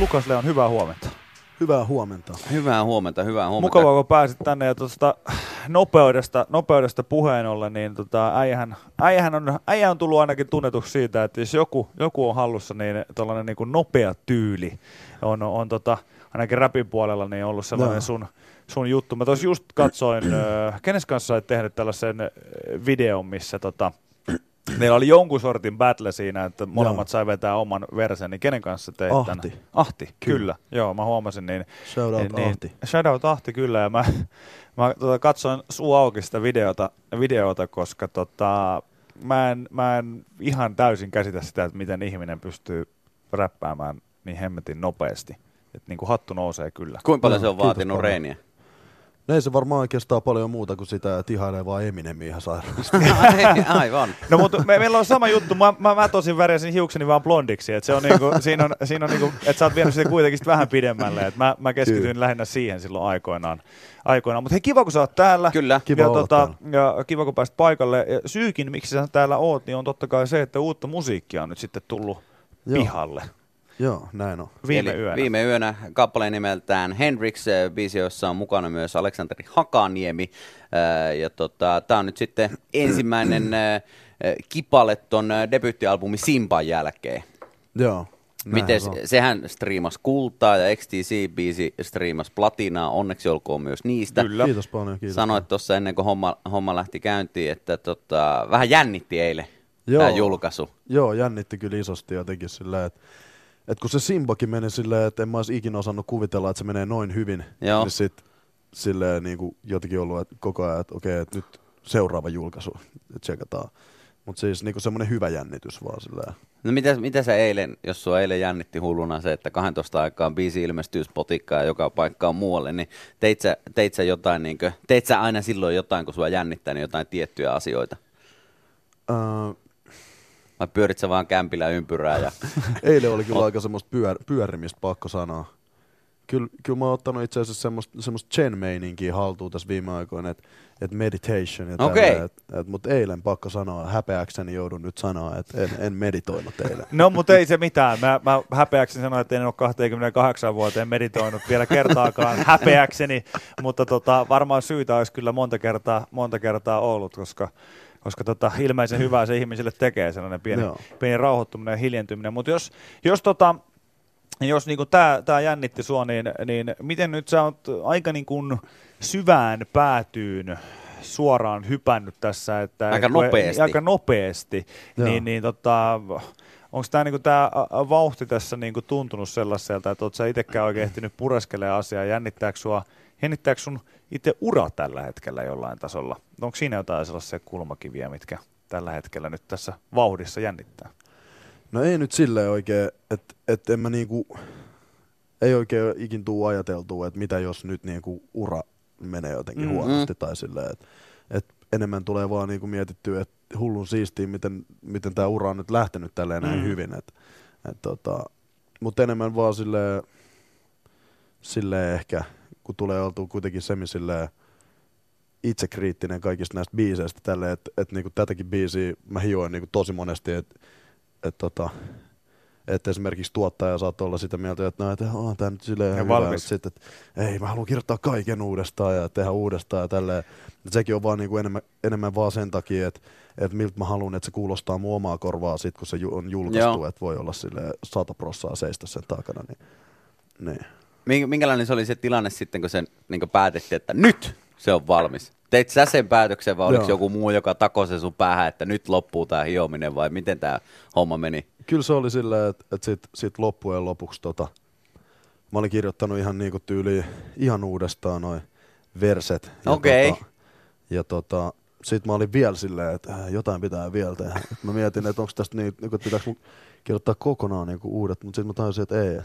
Lukas Leon, hyvää huomenta. Hyvää huomenta. Hyvää huomenta, hyvää huomenta. Mukavaa, kun pääsit tänne ja tuosta nopeudesta, nopeudesta puheen ollen, niin tota, äijähän, äijähän on, äijä on tullut ainakin tunnetuksi siitä, että jos joku, joku on hallussa, niin tuollainen niin kuin nopea tyyli on, on tota, ainakin rapin puolella niin ollut sellainen No. sun, sun juttu. Mä tuossa just katsoin, äh, kenes kanssa olet tehnyt tällaisen videon, missä tota, Meillä oli jonkun sortin battle siinä, että molemmat sai vetää oman versen, niin kenen kanssa teit Ahti. Tämän? Ahti, kyllä. Kyllä. Joo, mä huomasin, niin Shout out niin, Ahti. Shoutout Ahti kyllä, ja mä, mä tota, katsoin suu auki sitä videota, videota koska tota, mä, en, mä en ihan täysin käsitä sitä, että miten ihminen pystyy räppäämään niin hemmetin nopeasti. Että niin kuin hattu nousee kyllä. Kuinka paljon No, se on kiitos vaatinut paljon. reeniä? No ei se varmaan oikeastaan paljon muuta kuin sitä, että ihailee vaan Eminemiä ihan sairaasti. Aivan. No mutta me, meillä on sama juttu, mä, mä, mä tosin värjäsin hiukseni vaan blondiksi, että se on niinku, siinä on, siinä on niinku, että sä oot vienyt sitä kuitenkin sit vähän pidemmälle, että mä, mä keskityin Kyllä. lähinnä siihen silloin aikoinaan. aikoinaan. Mutta hei, kiva kun sä oot täällä. Kyllä. Kiva ja, olla tota, täällä. ja kiva kun pääsit paikalle. Ja syykin, miksi sä täällä oot, niin on totta kai se, että uutta musiikkia on nyt sitten tullut Joo. pihalle Joo, näin on. viime Eli yönä. Viime yönä kappaleen nimeltään Hendrix, biisi, jossa on mukana myös Aleksanteri Hakaniemi. Äh, Ja tota, tämä on nyt sitten ensimmäinen äh, kipale ton debyyttialbumi Simpan jälkeen. Joo. Miten sehän striimas kultaa ja XTC-biisi striimas platinaa, onneksi olkoon myös niistä. Kyllä. Kiitos paljon, kiitos. Sanoit tuossa ennen kuin homma, homma lähti käyntiin, että tota, vähän jännitti eilen Joo. tämä julkaisu. Joo, jännitti kyllä isosti jotenkin silleen, että et kun se Simbakin meni silleen, että en mä olisi ikinä osannut kuvitella, että se menee noin hyvin, Joo. niin sit silleen niin kuin jotenkin ollut että koko ajan, että okei, että nyt seuraava julkaisu, että tsekataan. Mutta siis niin kuin semmoinen hyvä jännitys vaan silleen. No mitä, mitä sä eilen, jos sua eilen jännitti hulluna se, että 12 aikaan biisi ilmestyy Spotikkaan ja joka paikkaan muualle, niin teit sä, teit sä jotain, niin kuin, teit sä aina silloin jotain, kun sua jännittää, niin jotain tiettyjä asioita? Öö, Vai pyörit sä vaan kämpillä ympyrää ja Eilen oli kyllä aika semmoista pyör, pyörimistä, pakko sanoa. Kyllä, kyllä mä oon ottanut itse asiassa semmoista, semmoista chen-meininkiä haltuun tässä viime aikoina, että et meditation ja tällä, et, et, Mutta eilen pakko sanoa, häpeäkseni joudun nyt sanoa, että en, en meditoinut eilen. No, mutta ei se mitään. Mä, mä häpeäkseni sanoin, että en ole 28 vuoteen meditoinut vielä kertaakaan häpeäkseni, mutta tota, varmaan syytä olisi kyllä monta kertaa, monta kertaa ollut, koska, koska tota, ilmeisen hyvää se ihmisille tekee sellainen pieni, Joo. pieni rauhoittuminen ja hiljentyminen. Mutta jos, jos tota, jos niinku tämä jännitti sua, niin, niin miten nyt sä oot aika niinku syvään päätyyn suoraan hypännyt tässä? Että, Aika nopeasti. Aika nopeasti. Joo. Niin, niin tota, onko tämä niinku tää vauhti tässä niinku tuntunut sellaiselta, että oot sä itsekään oikein ehtinyt pureskelemaan asiaa? Jännittääkö, sua, jännittääkö sun itse ura tällä hetkellä jollain tasolla? Onko siinä jotain sellaisia kulmakiviä, mitkä tällä hetkellä nyt tässä vauhdissa jännittää? No ei nyt silleen oikein, että et en mä niinku, ei oikein ikin tuu ajateltua, että mitä jos nyt niinku ura menee jotenkin Mm. mm. huonosti tai silleen, että et enemmän tulee vaan niinku mietittyä, että hullun siistiä, miten, miten tämä ura on nyt lähtenyt tälleen näin Mm. hyvin. Et, et tota, Mutta enemmän vaan silleen, silleen ehkä, kun tulee oltua kuitenkin semmin silleen itsekriittinen kaikista näistä biiseistä tälleen, että et niinku tätäkin biisiä mä hioin niinku tosi monesti, että et tota, että esimerkiksi tuottaja saattaa olla sitä mieltä, että no, että on tämä nyt silleen Ja hyvä, mutta sitten, että ei, mä haluan kirjoittaa kaiken uudestaan ja tehdä uudestaan ja tälleen. Et sekin on vaan niinku enemmän, enemmän vaan sen takia, että, että miltä mä haluan, että se kuulostaa mun omaa korvaa sit, kun se on julkaistu, että voi olla sille sata prossaa seistä sen takana. Niin, niin. Mink- minkälainen se oli se tilanne sitten, kun sen niin päätettiin, että nyt se on valmis? Teit sä sen päätöksen vai oliko Joo. joku muu, joka takoi sen sun päähän, että nyt loppuu tämä hiominen vai miten tämä homma meni? Kyllä se oli silleen, että, että sit, sit loppujen lopuksi tota, mä olin kirjoittanut ihan niinku tyyliin ihan uudestaan noin verset. Ja Okei. Tota, ja tota, sit mä olin vielä silleen, että äh, jotain pitää vielä tehdä. Et mä mietin, että onko tästä niin, niin pitääkö mun kirjoittaa kokonaan niinku uudet, mutta sitten mä tajusin, että ei.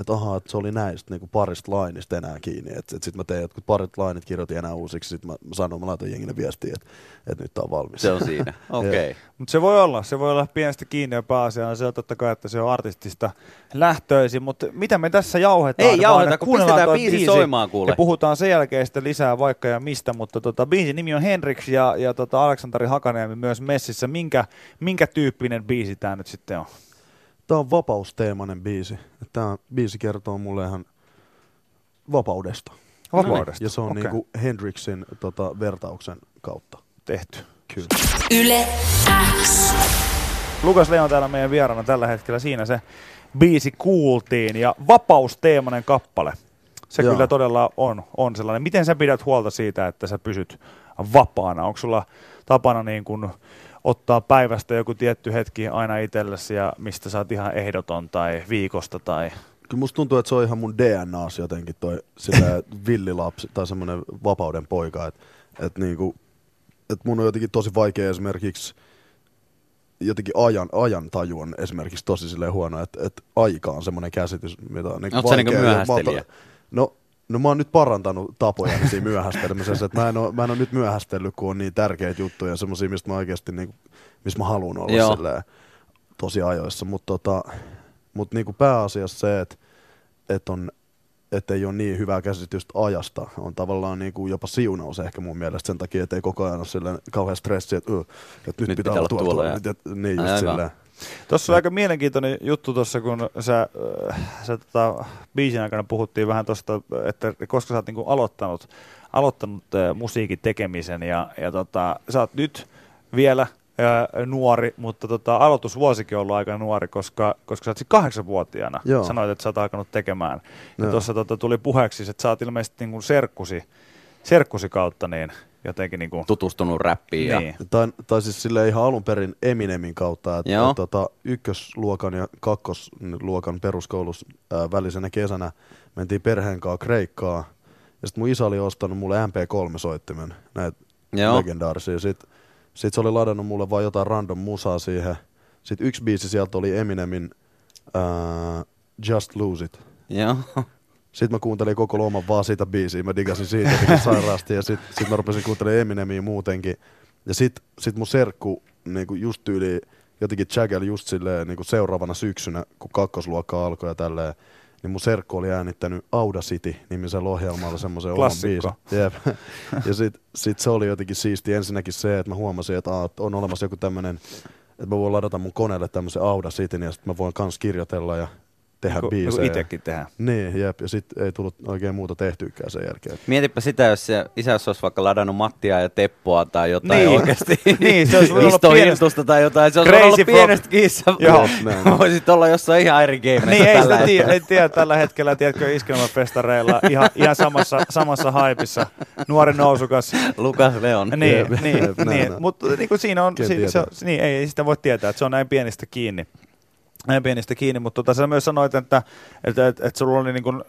Että ahaa, että se oli näistä niinku parista lainista enää kiinni. Että et sit mä tein jotkut parit lainit, kirjoitin enää uusiksi. Sitten mä, mä sanoin, mä laitoin jengille viestiä, että, että nyt tää on valmis. Se on siinä. Okei. Okay. Mutta se voi olla, se voi olla pienestä kiinni ja pääasia on se on totta kai, että se on artistista lähtöisin, mutta mitä me tässä jauhetaan? Ei jauheta, kun pistetään toi biisi soimaan, kuule. Ja puhutaan sen jälkeen sitten lisää vaikka ja mistä, mutta tota, biisin nimi on Henriks ja, ja tota Aleksanteri Hakaniemi myös messissä. Minkä, minkä tyyppinen biisi tämä nyt sitten on? Tää on vapausteemainen biisi. Tämä biisi kertoo mulle ihan vapaudesta. Vapaudesta. Ja se on okay. niinku Hendrixin tota, vertauksen kautta. tehty. Kyllä. Yle X. Lukas Leon täällä meidän vieraana tällä hetkellä. Siinä se biisi kuultiin ja vapausteemainen kappale. Se Joo. kyllä todella on, on sellainen. Miten sä pidät huolta siitä, että sä pysyt vapaana? Onko sulla tapana niin kun ottaa päivästä joku tietty hetki aina itsellesi ja mistä sä oot ihan ehdoton tai viikosta tai... Kyllä musta tuntuu, että se on ihan mun DNAs jotenkin toi sillä villilapsi tai semmoinen vapauden poika. Että et niinku, et mun on jotenkin tosi vaikea esimerkiksi jotenkin ajan, ajan taju on esimerkiksi tosi silleen huono, että, että aika on semmoinen käsitys, mitä on niin sä niinku myöhästelijä? No, no mä oon nyt parantanut tapoja siinä myöhästelemisessä, että mä en, oo, mä en oo nyt myöhästellyt, kun on niin tärkeitä juttuja, semmoisia, mistä mä oikeasti, niin, missä mä haluan olla Joo. silleen, tosi ajoissa, mutta tota, mut niinku pääasiassa se, että et on että ei ole niin hyvää käsitystä ajasta, on tavallaan niinku jopa siunaus ehkä mun mielestä sen takia, että ei koko ajan ole kauhean stressi, että, uh, että nyt, pitää olla tuolla, tuolla, ja- nyt, niin just Aivan. silleen. Tuossa oli aika mielenkiintoinen juttu tuossa, kun sä, äh, sä tota, biisin aikana puhuttiin vähän tuosta, että koska sä oot niinku aloittanut, aloittanut äh, musiikin tekemisen ja, ja tota, sä oot nyt vielä äh, nuori, mutta tota, aloitusvuosikin on ollut aika nuori, koska, koska sä oot siis kahdeksanvuotiaana. Joo. Sanoit, että sä oot alkanut tekemään. Ja tuossa tota, tuli puheeksi, että sä oot ilmeisesti niin serkkusi, serkkusi kautta niin jotenkin niin kuin, Tutustunut räppiin ja niin. Tai, tai siis sille ihan alun perin Eminemin kautta, että Joo. et, tota, ykkösluokan ja kakkosluokan peruskoulussa ää, välisenä kesänä mentiin perheen kanssa Kreikkaa. Ja sitten mun isä oli ostanut mulle MP3-soittimen, näitä Joo. legendaarisia. Sitten sit se oli ladannut mulle vaan jotain random musaa siihen. Sitten yksi biisi sieltä oli Eminemin ää, Just Lose It. Joo. Sitten mä kuuntelin koko loman vaan sitä biisiä, mä digasin siitä sairaasti ja sit, sit mä rupesin kuuntelemaan Eminemiä muutenkin. Ja sit, sit mun serkku niinku just tyyli jotenkin Jagger just silleen niinku seuraavana syksynä, kun kakkosluokka alkoi ja tälleen, niin mun serkku oli äänittänyt Audacity nimisellä ohjelmalla semmoisen oman biisin. Jep. Ja sit, sit se oli jotenkin siisti ensinnäkin se, että mä huomasin, että aa, on olemassa joku tämmönen, että mä voin ladata mun koneelle tämmöisen Audacityn ja sit mä voin kans kirjoitella ja tehdä Niin biisejä. itsekin tehdään. Niin, jep. Ja sitten ei tullut oikein muuta tehtyykään sen jälkeen. Mietipä sitä, jos se isä olisi vaikka ladannut Mattia ja Teppoa tai jotain Niin. oikeasti. Niin, se olisi voinut olla Istohirtusta tai jotain. Se olisi Crazy ollut pienestä kiinni. Joo. Voisit olla jossain ihan eri gameissa Niin, ei tällä sitä tiedä, ei tiedä tällä hetkellä, tiedätkö, iskelmäfestareilla ihan, ihan samassa, samassa haipissa, nuori nousukas. Lukas Leon. Niin, Jep, niin, jep, näin, niin. näin. mutta niin kuin siinä on, si, se, niin, ei, ei sitä voi tietää, että se on näin pienistä kiinni. Pienistä kiinni, mutta tota, sä myös sanoit, että, että, että, että sulla oli niin kuin,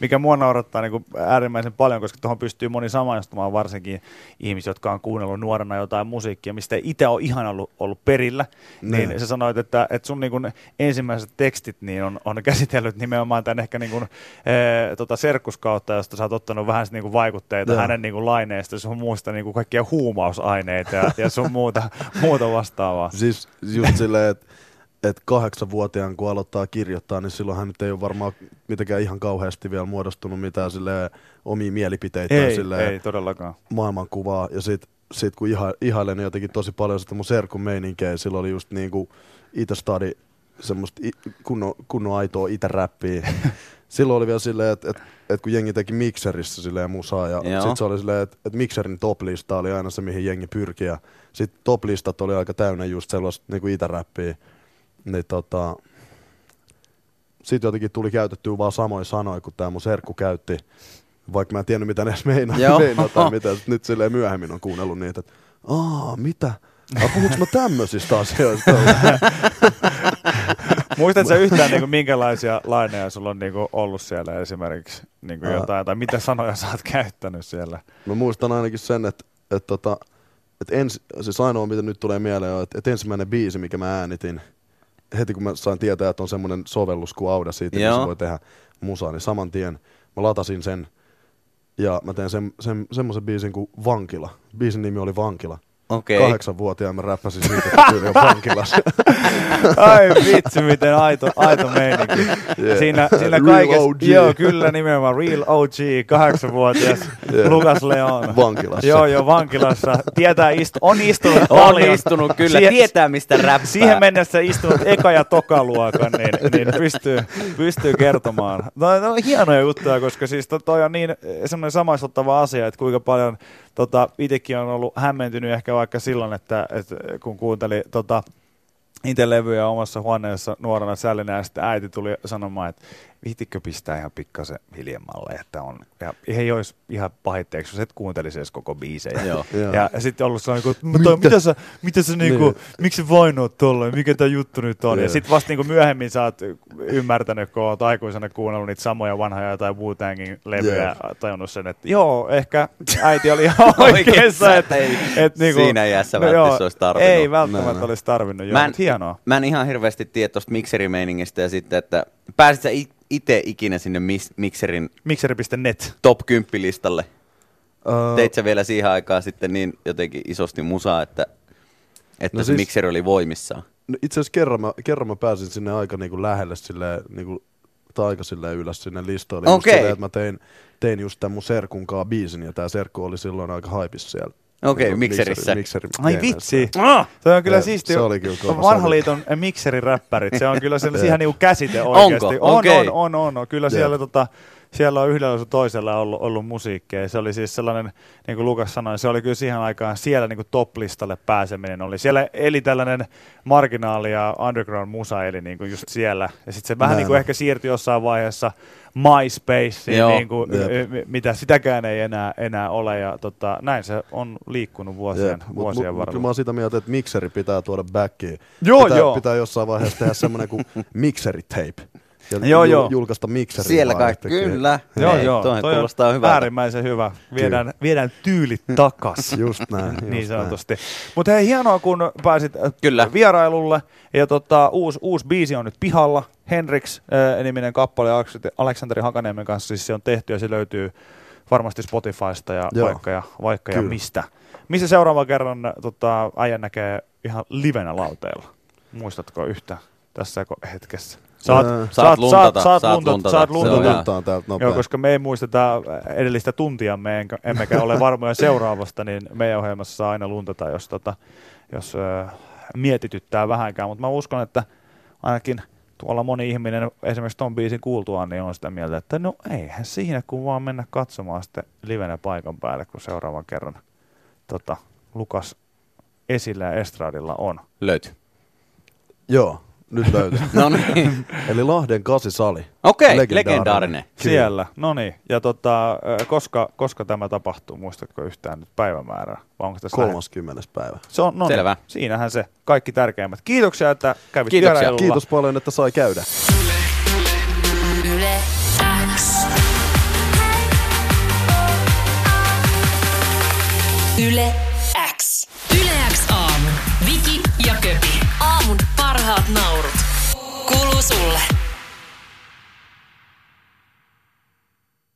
mikä mua naurattaa niin kuin äärimmäisen paljon, koska tuohon pystyy moni samaistumaan, varsinkin ihmiset, jotka on kuunnellut nuorena jotain musiikkia, mistä ei itse ole ihan ollut, ollut perillä. Niin, Niin. sä sanoit, että, että sun niin kuin ensimmäiset tekstit niin on, on käsitellyt nimenomaan tämän ehkä niin kuin, ee, tota serkkuskautta, josta sä oot ottanut vähän niin kuin vaikutteita Joo. hänen niin kuin laineista, sun muusta niin kuin kaikkia huumausaineita ja, ja sun muuta, muuta vastaavaa. Siis just silleen, että et kahdeksanvuotiaan kun aloittaa kirjoittaa, niin silloin hän nyt ei ole varmaan mitenkään ihan kauheasti vielä muodostunut mitään silleen omia mielipiteitä Ei, silleen ei todellakaan. maailmankuvaa. Ja sit, sit kun iha, ihailen jotenkin tosi paljon sitä mun serkun meininkiä, silloin oli just niinku itä stadi semmoista kunnon, kunnon aitoa itä-räppiä. Silloin oli vielä silleen, että et, et kun jengi teki mikserissä silleen musaa ja Joo. sit se oli silleen, että et mikserin toplista oli aina se, mihin jengi pyrki ja sit toplistat oli aika täynnä just sellaista niinku itä-räppiä. Niin tota, sit jotenkin tuli käytettyä vaan samoja sanoja, kun tää mun serkku käytti. Vaikka mä en tiennyt, mitä ne edes meinaa, Joo. meinaa tai mitä. Nyt silleen myöhemmin on kuunnellut niitä, että aa, mitä? Puhuks mä tämmöisistä asioista? Muistatko sä yhtään niin kuin, minkälaisia laineja sulla on niin kuin, ollut siellä esimerkiksi? Niin kuin jotain, tai mitä sanoja sä oot käyttänyt siellä? Mä muistan ainakin sen, että, että, tota, että ens, siis ainoa, mitä nyt tulee mieleen, on, että, että ensimmäinen biisi, mikä mä äänitin, heti kun mä sain tietää, että on semmoinen sovellus kuin Audacity, Joo. missä voi tehdä musaa, niin saman tien mä latasin sen ja mä tein sen, sen, semmoisen biisin kuin Vankila. Biisin nimi oli Vankila. Okei. Kahdeksanvuotiaan mä räppäsin siitä, että tyyli on vankilassa. Ai vitsi, miten aito, aito meininki. Yeah. Siinä, siinä Real kaikessa, OG. joo kyllä nimenomaan Real OG, kahdeksanvuotias Yeah. Lukas Leon. Vankilassa. Joo, joo, vankilassa. Tietää, istu, on istunut On paljon. istunut kyllä, Siihen- tietää mistä räppää. Siihen mennessä istunut eka- ja tokaluokan, niin, niin pystyy, pystyy kertomaan. No, no, hienoja juttuja, koska siis to, toi on niin semmoinen samaistuttava asia, että kuinka paljon tota, itsekin on ollut hämmentynyt ehkä vaikka silloin, että, että kun kuunteli tota, itse levyjä omassa huoneessa nuorena sällinä ja sitten äiti tuli sanomaan, että viitikö pistää ihan pikkasen hiljemmalle, että on, ja ei olisi ihan pahitteeksi, jos et kuuntelisi edes koko biisejä. Joo. Joo. Ja sitten ollut sellainen, että mitä, mitä sä, mitä sä niinku, Niin. miksi vainoat tolleen, mikä tämä juttu nyt on. Ja Joo. sitten vasta niinku myöhemmin sä oot ymmärtänyt, kun oot aikuisena kuunnellut niitä samoja vanhoja tai Wu-Tangin levyjä ja tajunnut sen, että joo, ehkä äiti oli ihan oikeassa. että ei et niinku, siinä iässä välttämättä olisi tarvinnut. Ei välttämättä Näin. olisi tarvinnut, joo, Mä en- mutta hienoa. Mä en ihan hirveästi tiedä tuosta mikserimeiningistä ja sitten, että pääsit sä itse ikinä sinne mis- mikserin Mikseri.net. top 10 listalle? Öö, Teit sä vielä siihen aikaan sitten niin jotenkin isosti musaa, että, että No se siis- mikseri oli voimissaan? no itse asiassa kerran mä, kerran mä pääsin sinne aika niinku lähelle silleen, niinku, tai aika silleen ylös sinne listoille. Just Okei. silleen, että mä tein, tein just tämän mun serkun biisin, ja tää serkku oli silloin aika haipissa siellä. Okei, Niinku mikserissä. Mikseri, Ai gameissa. vitsi. Se on kyllä Ja siisti. se oli kyllä kova Vanhan sali. liiton mikseriräppärit. Se on kyllä Jep. ihan niinku käsite oikeasti. Onko? On, Okei. on, on, on. Kyllä Jep. siellä, tota, siellä on yhdellä sun toisella ollut, ollut musiikkia. Se oli siis sellainen, niin kuin Lukas sanoi, se oli kyllä siihen aikaan siellä niin kuin top-listalle pääseminen oli. Siellä eli tällainen marginaali ja underground musa eli niin kuin just siellä. Ja sitten se vähän Näin niin kuin ehkä siirtyi jossain vaiheessa MySpaceen, Joo. niin kuin, Jep. mi- mitä sitäkään ei enää, enää ole. Ja tota, näin se on liikkunut vuosien, Jep, mut- vuosien mut- varrella. Kyllä mä oon sitä mieltä, että mikseri pitää tuoda backiin. Joo, pitää, joo. Pitää jossain vaiheessa tehdä semmoinen kuin mikseritape. Ja Joo, jul- joo. julkaista mikseri. Siellä vaan kaikki, yhtäkkiä. kyllä. Joo, Hei, joo. Toi, toi kuulostaa on hyvältä. äärimmäisen hyvä. Viedään, viedään tyylit takas. Just näin. just niin sanotusti. Mutta hei, hienoa kun pääsit äh, Kyllä. vierailulle. Ja tota, uusi, uusi biisi on nyt pihalla. Henriks äh, niminen kappale Aleks- Aleksanteri Hakaniemen kanssa siis se on tehty ja se löytyy varmasti Spotifysta ja Joo. vaikka ja, vaikka ja mistä. Missä seuraavan kerran tota, äijän näkee ihan livenä lauteilla? Muistatko yhtä tässä hetkessä? Saat, Ää, Saat luntata, saat, saat luntata, luntata. saat luntata. täältä Joo, nopea. koska me ei muisteta edellistä tuntiamme, enkä- emmekä ole varmoja seuraavasta, niin meidän ohjelmassa saa aina luntata, jos, tota, jos ö, mietityttää vähänkään. Mutta mä uskon, että ainakin tuolla moni ihminen esimerkiksi ton biisin kuultuaan, niin on sitä mieltä, että no eihän siinä, kun vaan mennä katsomaan sitten livenä paikan päälle, kun seuraavan kerran tota, Lukas esillä ja estradilla on. Löytyy. Joo, nyt löytyy. No niin. Eli Lahden kasisali. Okei, Legendaarinen. legendaarinen. Kyllä. Siellä, no niin. Ja tota, koska, koska tämä tapahtuu, muistatko yhtään nyt päivämäärää? Vai onko tässä 30. päivä. Se on, no niin, Selvä. siinähän se kaikki tärkeimmät. Kiitoksia, että kävit Kiitoksia. vierailulla. Kiitos paljon, että sai käydä. sulle.